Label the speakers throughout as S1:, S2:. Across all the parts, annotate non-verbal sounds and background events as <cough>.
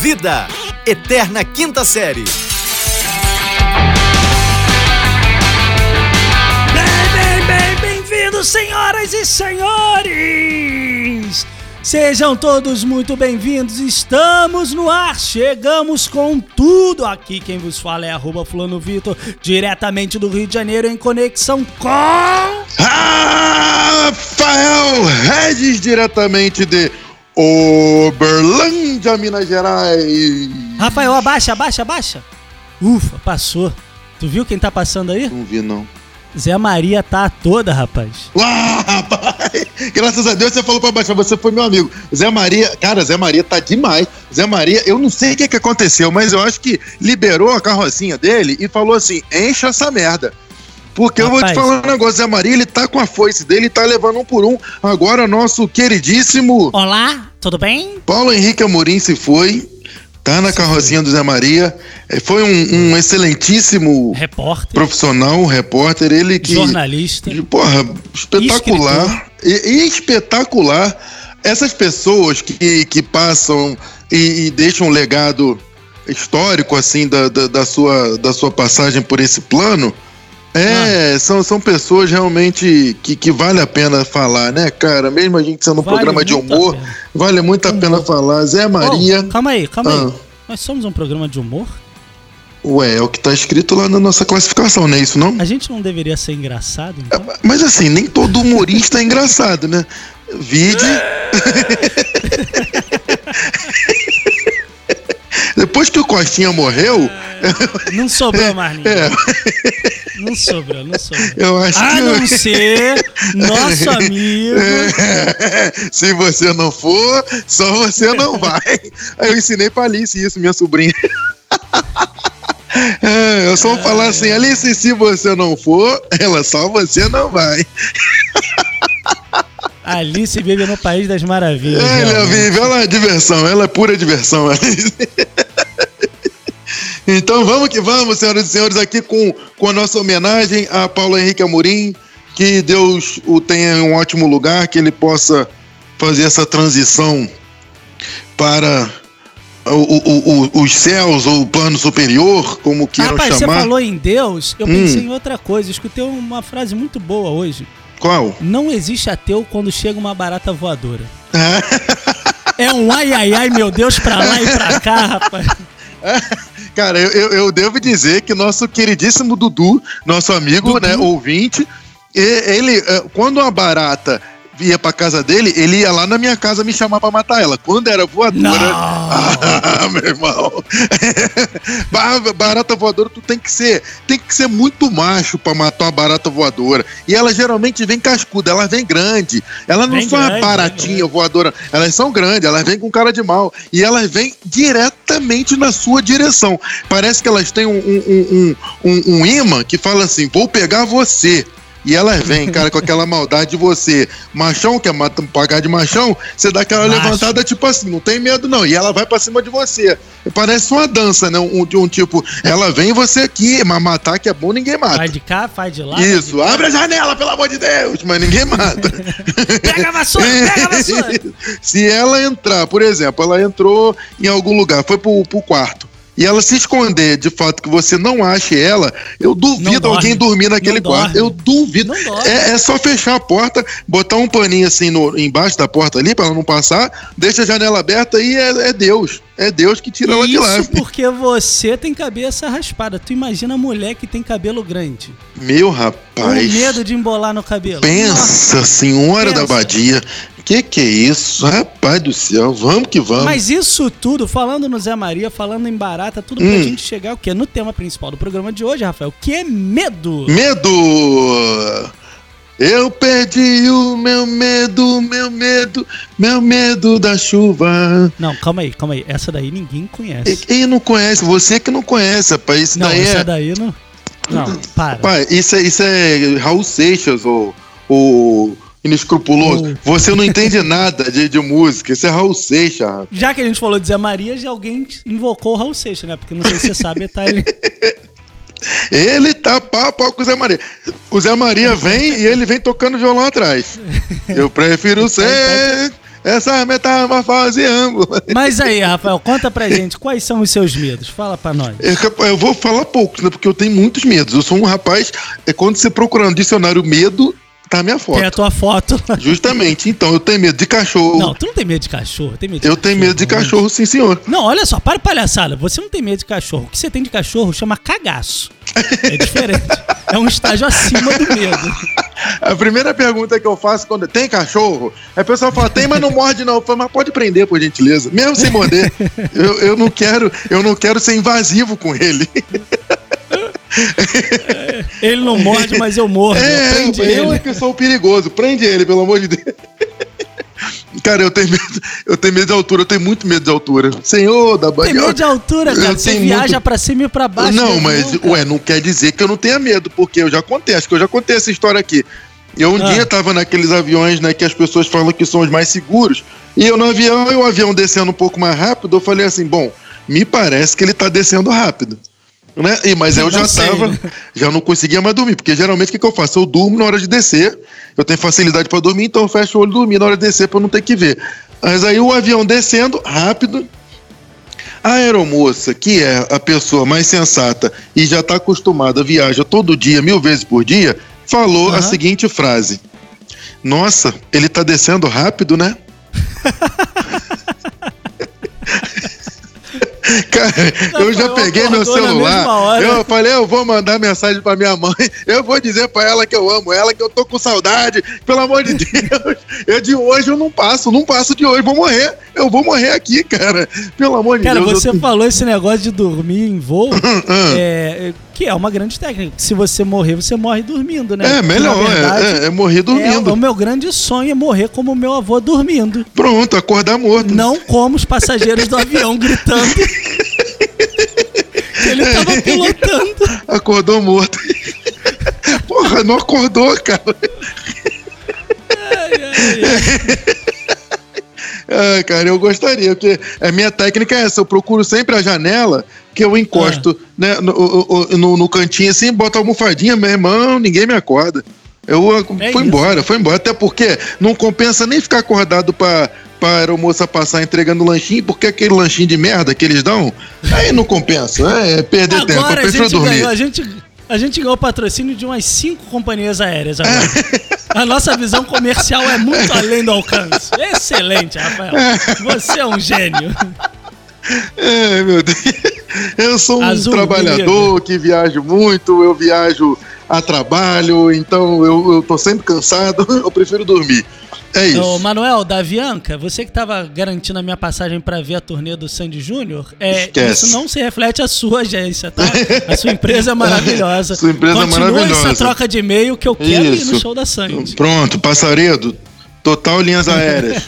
S1: Vida, Eterna Quinta Série.
S2: Bem, bem, bem, bem-vindos, senhoras e senhores! Sejam todos muito bem-vindos, estamos no ar, chegamos com tudo aqui. Quem vos fala é arroba Fulano Vitor, diretamente do Rio de Janeiro, em conexão com.
S3: Rafael Regis, diretamente de Uberlândia, Minas Gerais.
S2: Rafael, abaixa, abaixa, abaixa. Ufa, passou. Tu viu quem tá passando aí?
S3: Não vi, não.
S2: Zé Maria tá toda, rapaz.
S3: Uau, rapaz! Graças a Deus você falou pra baixar, você foi meu amigo. Zé Maria, cara, Zé Maria tá demais. Zé Maria, eu não sei o que, que aconteceu, mas eu acho que liberou a carrocinha dele e falou assim: encha essa merda. Porque eu vou te
S2: Rapaz.
S3: falar um negócio, Zé Maria, ele tá com a foice dele, tá levando um por um. Agora, nosso queridíssimo
S2: Olá, tudo bem?
S3: Paulo Henrique Amorim se foi, tá na carrocinha do Zé Maria. É, Foi um, um excelentíssimo
S2: Repórter,
S3: profissional, repórter, ele que.
S2: jornalista.
S3: Porra, espetacular. E, e espetacular. Essas pessoas que, que passam e, e deixam um legado histórico, assim, da, da, da sua, da sua passagem por esse plano. É, são, são pessoas realmente que, que vale a pena falar, né, cara? Mesmo a gente sendo um
S2: Vale
S3: programa de humor, vale muito a pena falar. Zé Maria.
S2: Oh, calma aí, calma aí.
S3: Ah.
S2: Nós somos um programa de humor?
S3: Ué, é o que tá escrito lá na nossa classificação, não é isso não?
S2: A gente não deveria ser engraçado, então?
S3: Mas assim, nem todo humorista é engraçado, né? Vide. <laughs> <laughs> Depois que o Costinha morreu, <laughs>
S2: Não sobrou mais ninguém.
S3: é,
S2: Não sobrou, não sobrou.
S3: eu acho
S2: A
S3: que.
S2: não ser nosso <laughs> amigo.
S3: Se você não for, só você não vai. Eu ensinei pra Alice isso, minha sobrinha. <laughs> É, eu só vou falar assim, Alice, se você não for, ela só você não vai.
S2: Alice vive no País das Maravilhas.
S3: Ela
S2: realmente.
S3: vive, ela é diversão, ela é pura diversão. Alice. Então vamos que vamos, senhoras e senhores, aqui com, com a nossa homenagem a Paulo Henrique Amorim. Que Deus o tenha em um ótimo lugar, que ele possa fazer essa transição para o- o- o- os céus ou o plano superior, como queiram
S2: Rapaz, você
S3: chamar.
S2: falou em Deus, eu
S3: Hum.
S2: pensei em outra coisa. Eu escutei uma frase muito boa hoje.
S3: Qual?
S2: Não existe ateu quando chega uma barata voadora. É um ai ai ai, meu Deus, pra lá e pra cá, <laughs> rapaz.
S3: Cara, eu, eu, devo dizer que nosso queridíssimo Dudu, nosso amigo,
S2: Dudu.
S3: né, ouvinte, ele, eh, quando uma barata ia pra casa dele, ele ia lá na minha casa me chamar pra matar ela. Quando era voadora. <laughs> Ah, meu irmão. <laughs> Ba- barata voadora, tu tem que ser, tem que ser muito macho pra matar uma barata voadora. E ela geralmente vem cascuda, ela vem grande. Ela não
S2: Vem
S3: são uma
S2: grande,
S3: baratinha voadora, elas são grandes, elas vêm com cara de mal. E elas vêm diretamente na sua direção. Parece que elas têm um, um, um, um, um imã que fala assim: vou pegar você. E elas vêm, cara, com aquela maldade de você. Machão, que é mata- pagar de machão, você dá aquela
S2: Macho.
S3: levantada, tipo assim, não tem medo não. E ela vai pra cima de você. Parece uma dança, né? Um, um, tipo, ela vem e você aqui, mas matar que é bom, ninguém mata.
S2: Vai de cá, vai de lá.
S3: Isso,
S2: de
S3: abre a janela, pelo amor de Deus, mas ninguém mata. <laughs>
S2: Pega a vassoura, pega a <laughs> vassoura.
S3: Se ela entrar, por exemplo, ela entrou em algum lugar, foi pro, pro quarto. E ela se esconder de fato que você não ache ela, eu duvido alguém dormir naquele quarto. Eu duvido. É, é só fechar a porta, botar um paninho assim no, embaixo da porta ali pra ela não passar, deixa a janela aberta e é, é Deus. É Deus que tira ela de lá.
S2: Isso porque você tem cabeça raspada. Tu imagina a mulher que tem cabelo grande.
S3: Meu
S2: Com
S3: rapaz.
S2: medo de embolar no cabelo.
S3: Pensa, senhora da
S2: Pensa.
S3: Badia. Que que é isso? Rapaz do céu, vamos que vamos.
S2: Mas isso tudo, falando no Zé Maria, falando em barata, tudo pra
S3: Hum.
S2: gente chegar o quê? No tema principal do programa de hoje, Rafael, que é medo.
S3: Medo! Eu perdi o meu medo, meu medo, meu medo da chuva.
S2: Não, calma aí, calma aí. Essa daí ninguém conhece.
S3: Quem não conhece? Você que não conhece, rapaz. Isso
S2: Não,
S3: daí
S2: essa
S3: é.
S2: daí não. Não, para.
S3: Rapaz, isso é, isso é Raul Seixas, o, o inescrupuloso. Você não entende <laughs> nada de, de música. Isso é Raul Seixas.
S2: Já que a gente falou de Zé Maria, já alguém invocou o Raul Seixas, né? Porque não sei se você sabe, tá ele. <laughs>
S3: Ele tá pau a pau com o Zé Maria. O Zé Maria vem e ele vem tocando violão atrás. Eu prefiro ser essa metamorfose amo.
S2: Mas aí, Rafael, conta pra gente quais são os seus medos. Fala pra nós.
S3: Eu, eu vou falar poucos, né? Porque eu tenho muitos medos. Eu sou um rapaz. É quando você procurar no dicionário medo, tá a minha foto.
S2: Tem a tua foto.
S3: Justamente. Então, eu tenho medo de cachorro.
S2: Não, tu não tem medo de cachorro. Tem medo de
S3: eu
S2: cachorro,
S3: tenho medo de cachorro, sim, senhor.
S2: Não, olha só, para de palhaçada. Você não tem medo de cachorro. O que você tem de cachorro chama cagaço. É diferente. <laughs> é um estágio acima do medo.
S3: A primeira pergunta que eu faço quando tem cachorro, a pessoa fala, tem, mas não morde não. Eu falo, mas pode prender, por gentileza. Mesmo sem morder. <laughs> eu, eu não quero, eu não quero ser invasivo com ele.
S2: Ele não morde, mas eu mordo.
S3: É, eu
S2: ele.
S3: é que sou o perigoso. Prende ele, pelo amor de Deus. Cara, eu tenho medo, eu tenho medo de altura, eu tenho muito medo de altura. Senhor da
S2: Tem
S3: Bahia.
S2: medo de altura, cara.
S3: Eu
S2: Você viaja
S3: muito-
S2: pra cima e pra baixo.
S3: Não,
S2: né?
S3: mas,
S2: cara.
S3: ué, não quer dizer que eu não tenha medo, porque eu já contei, acho que eu já contei essa história aqui. Eu um
S2: Ah.
S3: dia tava naqueles aviões, né, que as pessoas falam que são os mais seguros, e eu no avião, e o avião descendo um pouco mais rápido, eu falei assim, bom, me parece que ele tá descendo rápido. Né? E, mas eu já
S2: sei,
S3: tava,
S2: né?
S3: já não conseguia mais dormir, porque geralmente o que, que eu faço? Eu durmo na hora de descer, eu tenho facilidade para dormir, então eu fecho o olho e dormir na hora de descer para não ter que ver. Mas aí o avião descendo rápido, a aeromoça, que é a pessoa mais sensata e já está acostumada, viaja todo dia, mil vezes por dia, falou a
S2: Aham.
S3: seguinte frase: Nossa, ele tá descendo rápido, né? <laughs> Cara, eu já peguei meu celular. Eu falei, eu vou mandar mensagem pra minha mãe. Eu vou dizer pra ela que eu amo ela, que eu tô com saudade. Pelo amor de Deus. Eu de hoje eu não passo, não passo de hoje. Vou morrer. Eu vou morrer aqui, cara. Pelo amor de
S2: Cara,
S3: Deus.
S2: você
S3: eu...
S2: falou esse negócio de dormir em voo, é, <laughs> é, que é uma grande técnica. Se você morrer, você morre dormindo, né?
S3: É, melhor.
S2: na verdade,
S3: é, é, é morrer
S2: é,
S3: dormindo.
S2: o meu grande sonho é morrer como meu avô dormindo.
S3: Pronto, acordar morto.
S2: Não como os passageiros do <laughs> avião gritando. Ele tava <laughs> pilotando.
S3: Acordou morto. <laughs> Porra, não acordou, cara.
S2: Ai, ai, ai. <laughs>
S3: Ah, cara, eu gostaria, porque a minha técnica é essa, eu procuro sempre a janela que eu encosto
S2: Ah.
S3: né, no, no, no cantinho assim, boto a almofadinha, meu irmão, ninguém me acorda. Eu ah,
S2: É
S3: fui
S2: isso.
S3: embora, foi embora. Até porque não compensa nem ficar acordado pra, pra aeromoça passar entregando lanchinho, porque aquele lanchinho de merda que eles dão, aí não compensa. É perder tempo, eu
S2: Agora a
S3: prefiro
S2: gente
S3: dormir.
S2: ganhou, a gente, a gente ganhou o patrocínio de umas cinco companhias aéreas agora. A nossa visão comercial é muito além do alcance. Excelente, Rafael. Você é um gênio.
S3: É, meu Deus. Eu sou um
S2: Azul,
S3: trabalhador que viajo muito, eu viajo a trabalho, então eu, eu tô sempre cansado, <laughs> eu prefiro dormir. É isso.
S2: Ô, Manuel, da Avianca, você que tava garantindo a minha passagem pra ver a turnê do Sandy Júnior, é,
S3: Esquece.
S2: isso não se reflete a sua agência, tá? A sua empresa é maravilhosa. <laughs>
S3: Sua empresa é
S2: Continua
S3: maravilhosa.
S2: essa troca de e-mail que eu quero ir no
S3: Isso.
S2: show da Sandy.
S3: Pronto, passaredo. Total linhas <laughs> aéreas.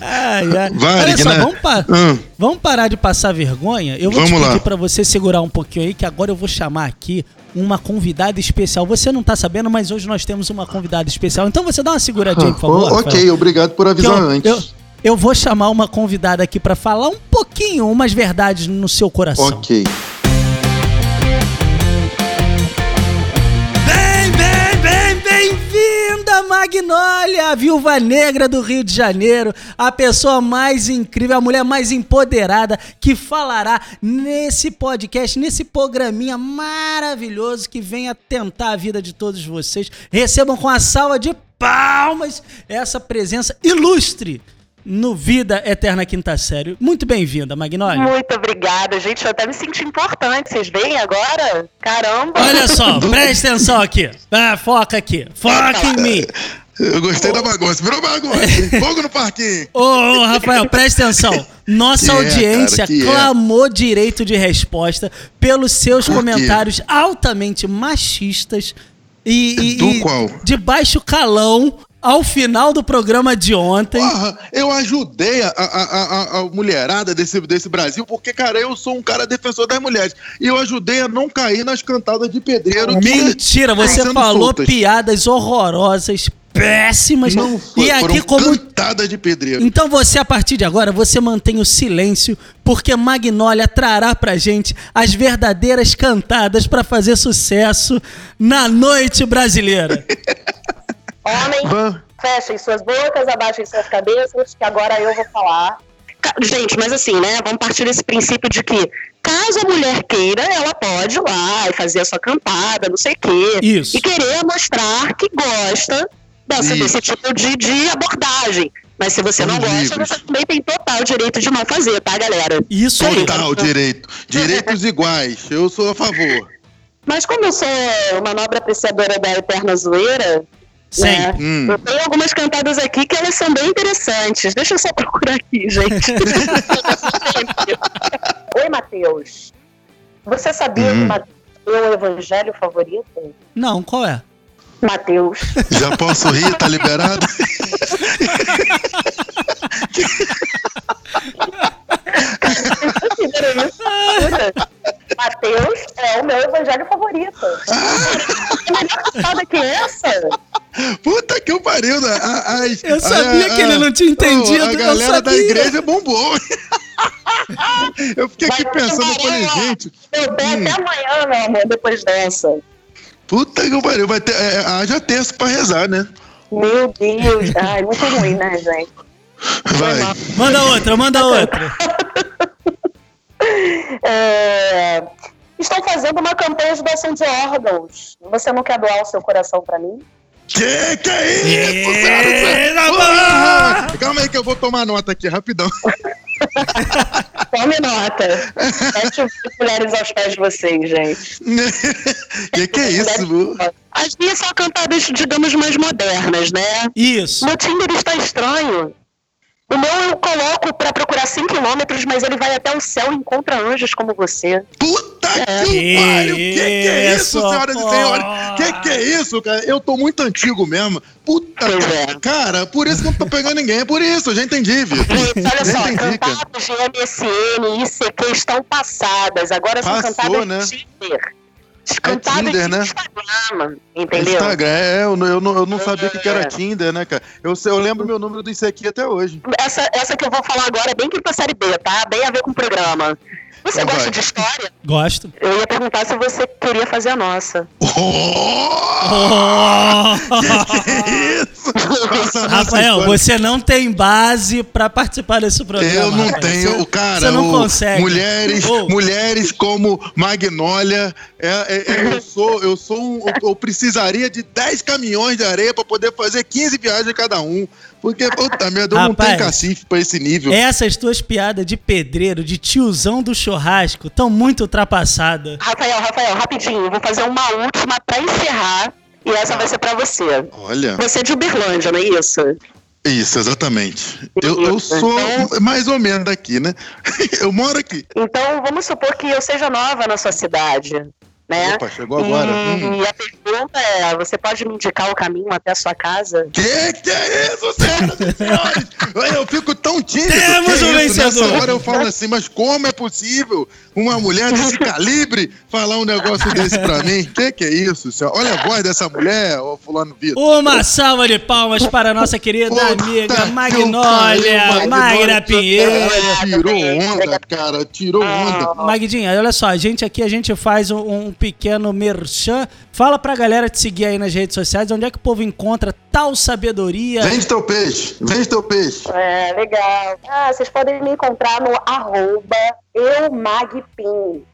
S2: Ai, ai. Olha só,
S3: né?
S2: vamos, pa-
S3: Hum.
S2: vamos parar de passar vergonha. Eu vou
S3: Vamos
S2: te pedir pra você segurar um pouquinho aí, que agora eu vou chamar aqui uma convidada especial. Você não tá sabendo, mas hoje nós temos uma convidada especial. Então você dá uma seguradinha aí, por favor.
S3: Ah, ok,
S2: Rafael.
S3: obrigado por avisar
S2: eu,
S3: antes.
S2: eu, eu vou chamar uma convidada aqui pra falar um pouquinho, umas verdades no seu coração.
S3: Ok.
S2: Magnólia, a viúva negra do Rio de Janeiro, a pessoa mais incrível, a mulher mais empoderada que falará nesse podcast, nesse programinha maravilhoso que vem tentar a vida de todos vocês. Recebam com a salva de palmas essa presença ilustre no Vida Eterna Quinta Série. Muito bem-vinda, Magnólia.
S4: Muito obrigada, gente. Eu até me senti importante. Vocês veem agora? Caramba!
S2: Olha só, <laughs> presta atenção aqui. Ah, foca aqui. Foca em mim.
S3: Eu gostei da bagunça. Virou bagunça. Fogo no parquinho. <laughs>
S2: Ô, ô, Rafael, presta atenção. Nossa
S3: Que é,
S2: audiência
S3: cara, que é.
S2: clamou direito de resposta pelos seus
S3: Por quê?
S2: comentários altamente machistas e, e-
S3: Do
S2: e
S3: qual?
S2: de baixo calão ao final do programa de ontem.
S3: Porra, eu ajudei a, a, a- a mulherada desse, desse Brasil, porque, cara, eu sou um cara defensor das mulheres. E eu ajudei a não cair nas cantadas de pedreiro.
S2: Mentira, você falou
S3: soltas.
S2: piadas horrorosas, péssimas.
S3: Não foi,
S2: e aqui como
S3: cantadas de pedreiro.
S2: Então você, a partir de agora, você mantém o silêncio, porque Magnólia trará pra gente as verdadeiras cantadas pra fazer sucesso na noite brasileira. <laughs>
S4: Homem,
S3: Van-
S4: Fechem suas bocas, abaixem suas cabeças, que agora eu vou falar. Gente, mas assim, né? Vamos partir desse princípio de que caso a mulher queira, ela pode ir lá e fazer a sua cantada, não sei o quê.
S2: Isso.
S4: E querer mostrar que gosta dessa, desse tipo de, de abordagem. Mas se você não gosta, você também tem total direito de não fazer, tá, galera?
S2: Isso aí.
S3: Total direito. Direitos iguais. Eu sou a favor.
S4: Mas como eu sou uma nobre apreciadora da eterna zoeira,
S2: Sim.
S4: né,
S3: Hum.
S4: eu tenho algumas cantadas aqui que elas são bem interessantes. Deixa eu só procurar aqui, gente. <laughs> <laughs> Oi, Matheus. Você sabia
S3: Hum.
S4: que Mateus é o meu evangelho favorito?
S2: Não, qual é?
S4: Mateus.
S3: Já posso rir? Tá liberado? <laughs>
S4: Considera isso? Mateus é o meu evangelho favorito. Que melhor cantada que essa?
S3: Puta que eu pariu.
S2: Eu sabia que ele não tinha entendido,
S3: A galera da igreja bombou. <laughs> Eu fiquei aqui
S4: Vai
S3: pensando, eu falei, gente,
S4: Eu pé
S3: Hum.
S4: até amanhã, meu amor, depois dessa.
S3: puta que pariu. Vai ter, é, haja terço pra rezar, né?
S4: Meu Deus. Ai, muito ruim, né, gente?
S3: Vai.
S2: Manda outra, manda <laughs> outra.
S4: É, Estão fazendo uma campanha de doação de órgãos. Você não quer doar o seu coração pra mim?
S3: Que que é isso,
S2: Eita, porra!
S3: Porra! Calma aí que eu vou tomar nota aqui, rapidão. <laughs>
S4: Tome nota. Sete mulheres aos pés de vocês, gente. <laughs>
S3: que que é isso?
S4: As minhas são cantadas, digamos, mais modernas, né?
S2: Isso.
S4: Meu Tinder está estranho. O meu eu coloco pra procurar 100 km, mas ele vai até o céu e encontra anjos como você.
S3: Puta
S4: É.
S3: que pariu! Que que é isso,
S2: Isso,
S3: senhoras e
S2: pô.
S3: senhores? Que que é isso, cara? Eu tô muito antigo mesmo. Puta,
S4: Pois é.
S3: cara, por isso que eu não tô pegando ninguém. É por isso, eu já entendi, viu?
S4: Gente, olha só,
S3: entendi,
S4: cantadas de MSN e ICQ estão passadas. Agora são
S3: Passou,
S4: cantadas
S3: né?
S4: de Tinder. Cantadas
S3: Tinder,
S4: de
S3: né?
S4: Instagram, entendeu?
S3: Instagram, é, eu, não- eu eu não sabia o que, que era
S4: É.
S3: Tinder, né, cara? Eu, eu lembro meu número do ICQ até hoje.
S4: Essa, essa que eu vou falar agora é bem quinta série B, tá? Bem a ver com o programa. Você
S3: Então
S4: gosta
S3: vai.
S4: de história?
S2: Gosto.
S4: Eu ia perguntar se você queria fazer a nossa.
S3: Oh!
S2: Oh! <laughs>
S3: Que isso? <laughs> Nossa,
S2: Rafael, você não tem base pra participar desse programa.
S3: Eu não
S2: Rafael.
S3: tenho,
S2: Você-
S3: cara.
S2: Você não
S3: o-
S2: consegue.
S3: Mulheres,
S2: Ô.
S3: mulheres como Magnólia. é- é- é- eu sou, eu sou um, eu, eu precisaria de 10 caminhões de areia pra poder fazer 15 viagens cada um. Porque, puta merda, eu não
S2: Rapaz,
S3: tenho cacife pra esse nível.
S2: Essas tuas piadas de pedreiro, de tiozão do churrasco, tão muito ultrapassadas.
S4: Rafael, Rafael, rapidinho, vou fazer uma última pra encerrar. E essa vai ser pra você.
S3: Olha,
S4: Você é de Uberlândia, não é isso?
S3: isso, exatamente. Eu, eu sou mais ou menos daqui, né? <laughs> Eu moro aqui.
S4: Então, vamos supor que eu seja nova na sua cidade, né?
S3: Opa, chegou agora.
S4: E,
S3: Hum.
S4: e a pergunta é: você pode me indicar o caminho até a sua casa?
S3: Que que é isso, senhoras e senhores? Eu fico tão tímido.
S2: Temos
S3: que
S2: um
S3: isso?
S2: vencedor.
S3: Nessa hora eu falo assim, mas como é possível uma mulher desse calibre falar um negócio desse pra mim? Que que é isso, senhor? Olha a voz dessa mulher, ô fulano Vitor.
S2: Uma salva de palmas para a nossa querida
S3: Puta
S2: amiga Magnólia, Magna Pinheiro.
S3: Ela tirou onda, cara, tirou onda.
S2: Magdinha, olha só, a gente aqui a gente faz um, um pequeno merchan. Fala pra galera te seguir aí nas redes sociais, onde é que o povo encontra tal sabedoria.
S3: Vende teu peixe, vende teu peixe.
S4: É, legal. Ah, vocês podem me encontrar no arroba eumagpim.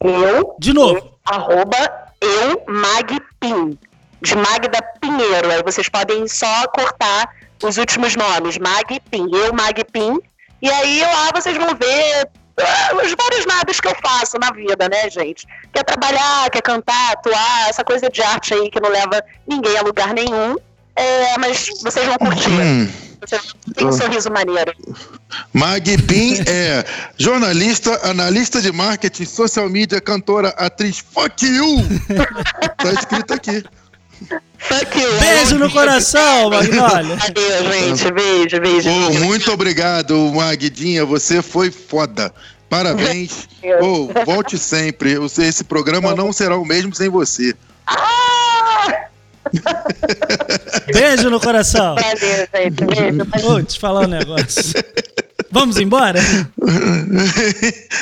S4: Eu,
S2: De novo.
S4: arroba eumagpim. De Magda Pinheiro. Aí vocês podem só cortar os últimos nomes. Magpim. Eu, Magpim. E aí lá vocês vão ver os vários nadas que eu faço na vida, né, gente? Quer trabalhar, quer cantar, atuar, essa coisa de arte aí que não leva ninguém a lugar nenhum. É, mas vocês vão curtir.
S3: Hum.
S4: Você tem um sorriso maneiro.
S3: Magpin é jornalista, analista de marketing, social media, cantora, atriz. Fuck you! <laughs> tá escrito aqui.
S4: Fuck you.
S2: Beijo no coração, Magnólia.
S4: Adeus, gente. Beijo, beijo.
S3: Ô, muito obrigado, Magdinha. Você foi foda. Parabéns. Ô, volte sempre. Esse programa não será o mesmo sem você.
S4: Ah! <laughs>
S2: Beijo no coração.
S4: Valeu, gente. Beijo.
S2: Ô, te falar um negócio. <laughs> Vamos embora? <laughs>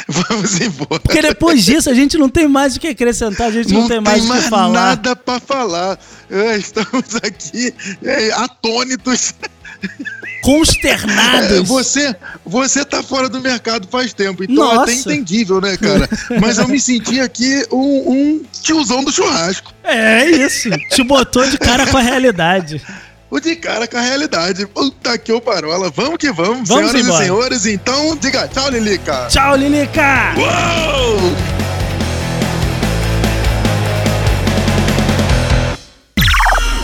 S3: Vamos embora.
S2: Porque depois disso a gente não tem mais o que acrescentar, a gente não, não tem mais o que falar.
S3: nada para falar. É, estamos aqui é, atônitos.
S2: Consternados.
S3: É, você, você tá fora do mercado faz tempo, então Nossa. é até entendível, né, cara? Mas eu me senti aqui um, um tiozão do churrasco.
S2: É isso. Te botou de cara com a realidade
S3: o de cara com a realidade. Puta que o parola. Vamos que vamos,
S2: vamos
S3: senhoras
S2: embora.
S3: e senhores. Então, diga tchau, Lilica.
S2: Tchau, Lilica.
S3: Uou!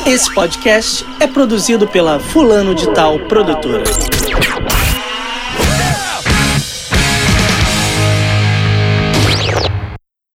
S2: Esse podcast é produzido pela Fulano de Tal Produtora.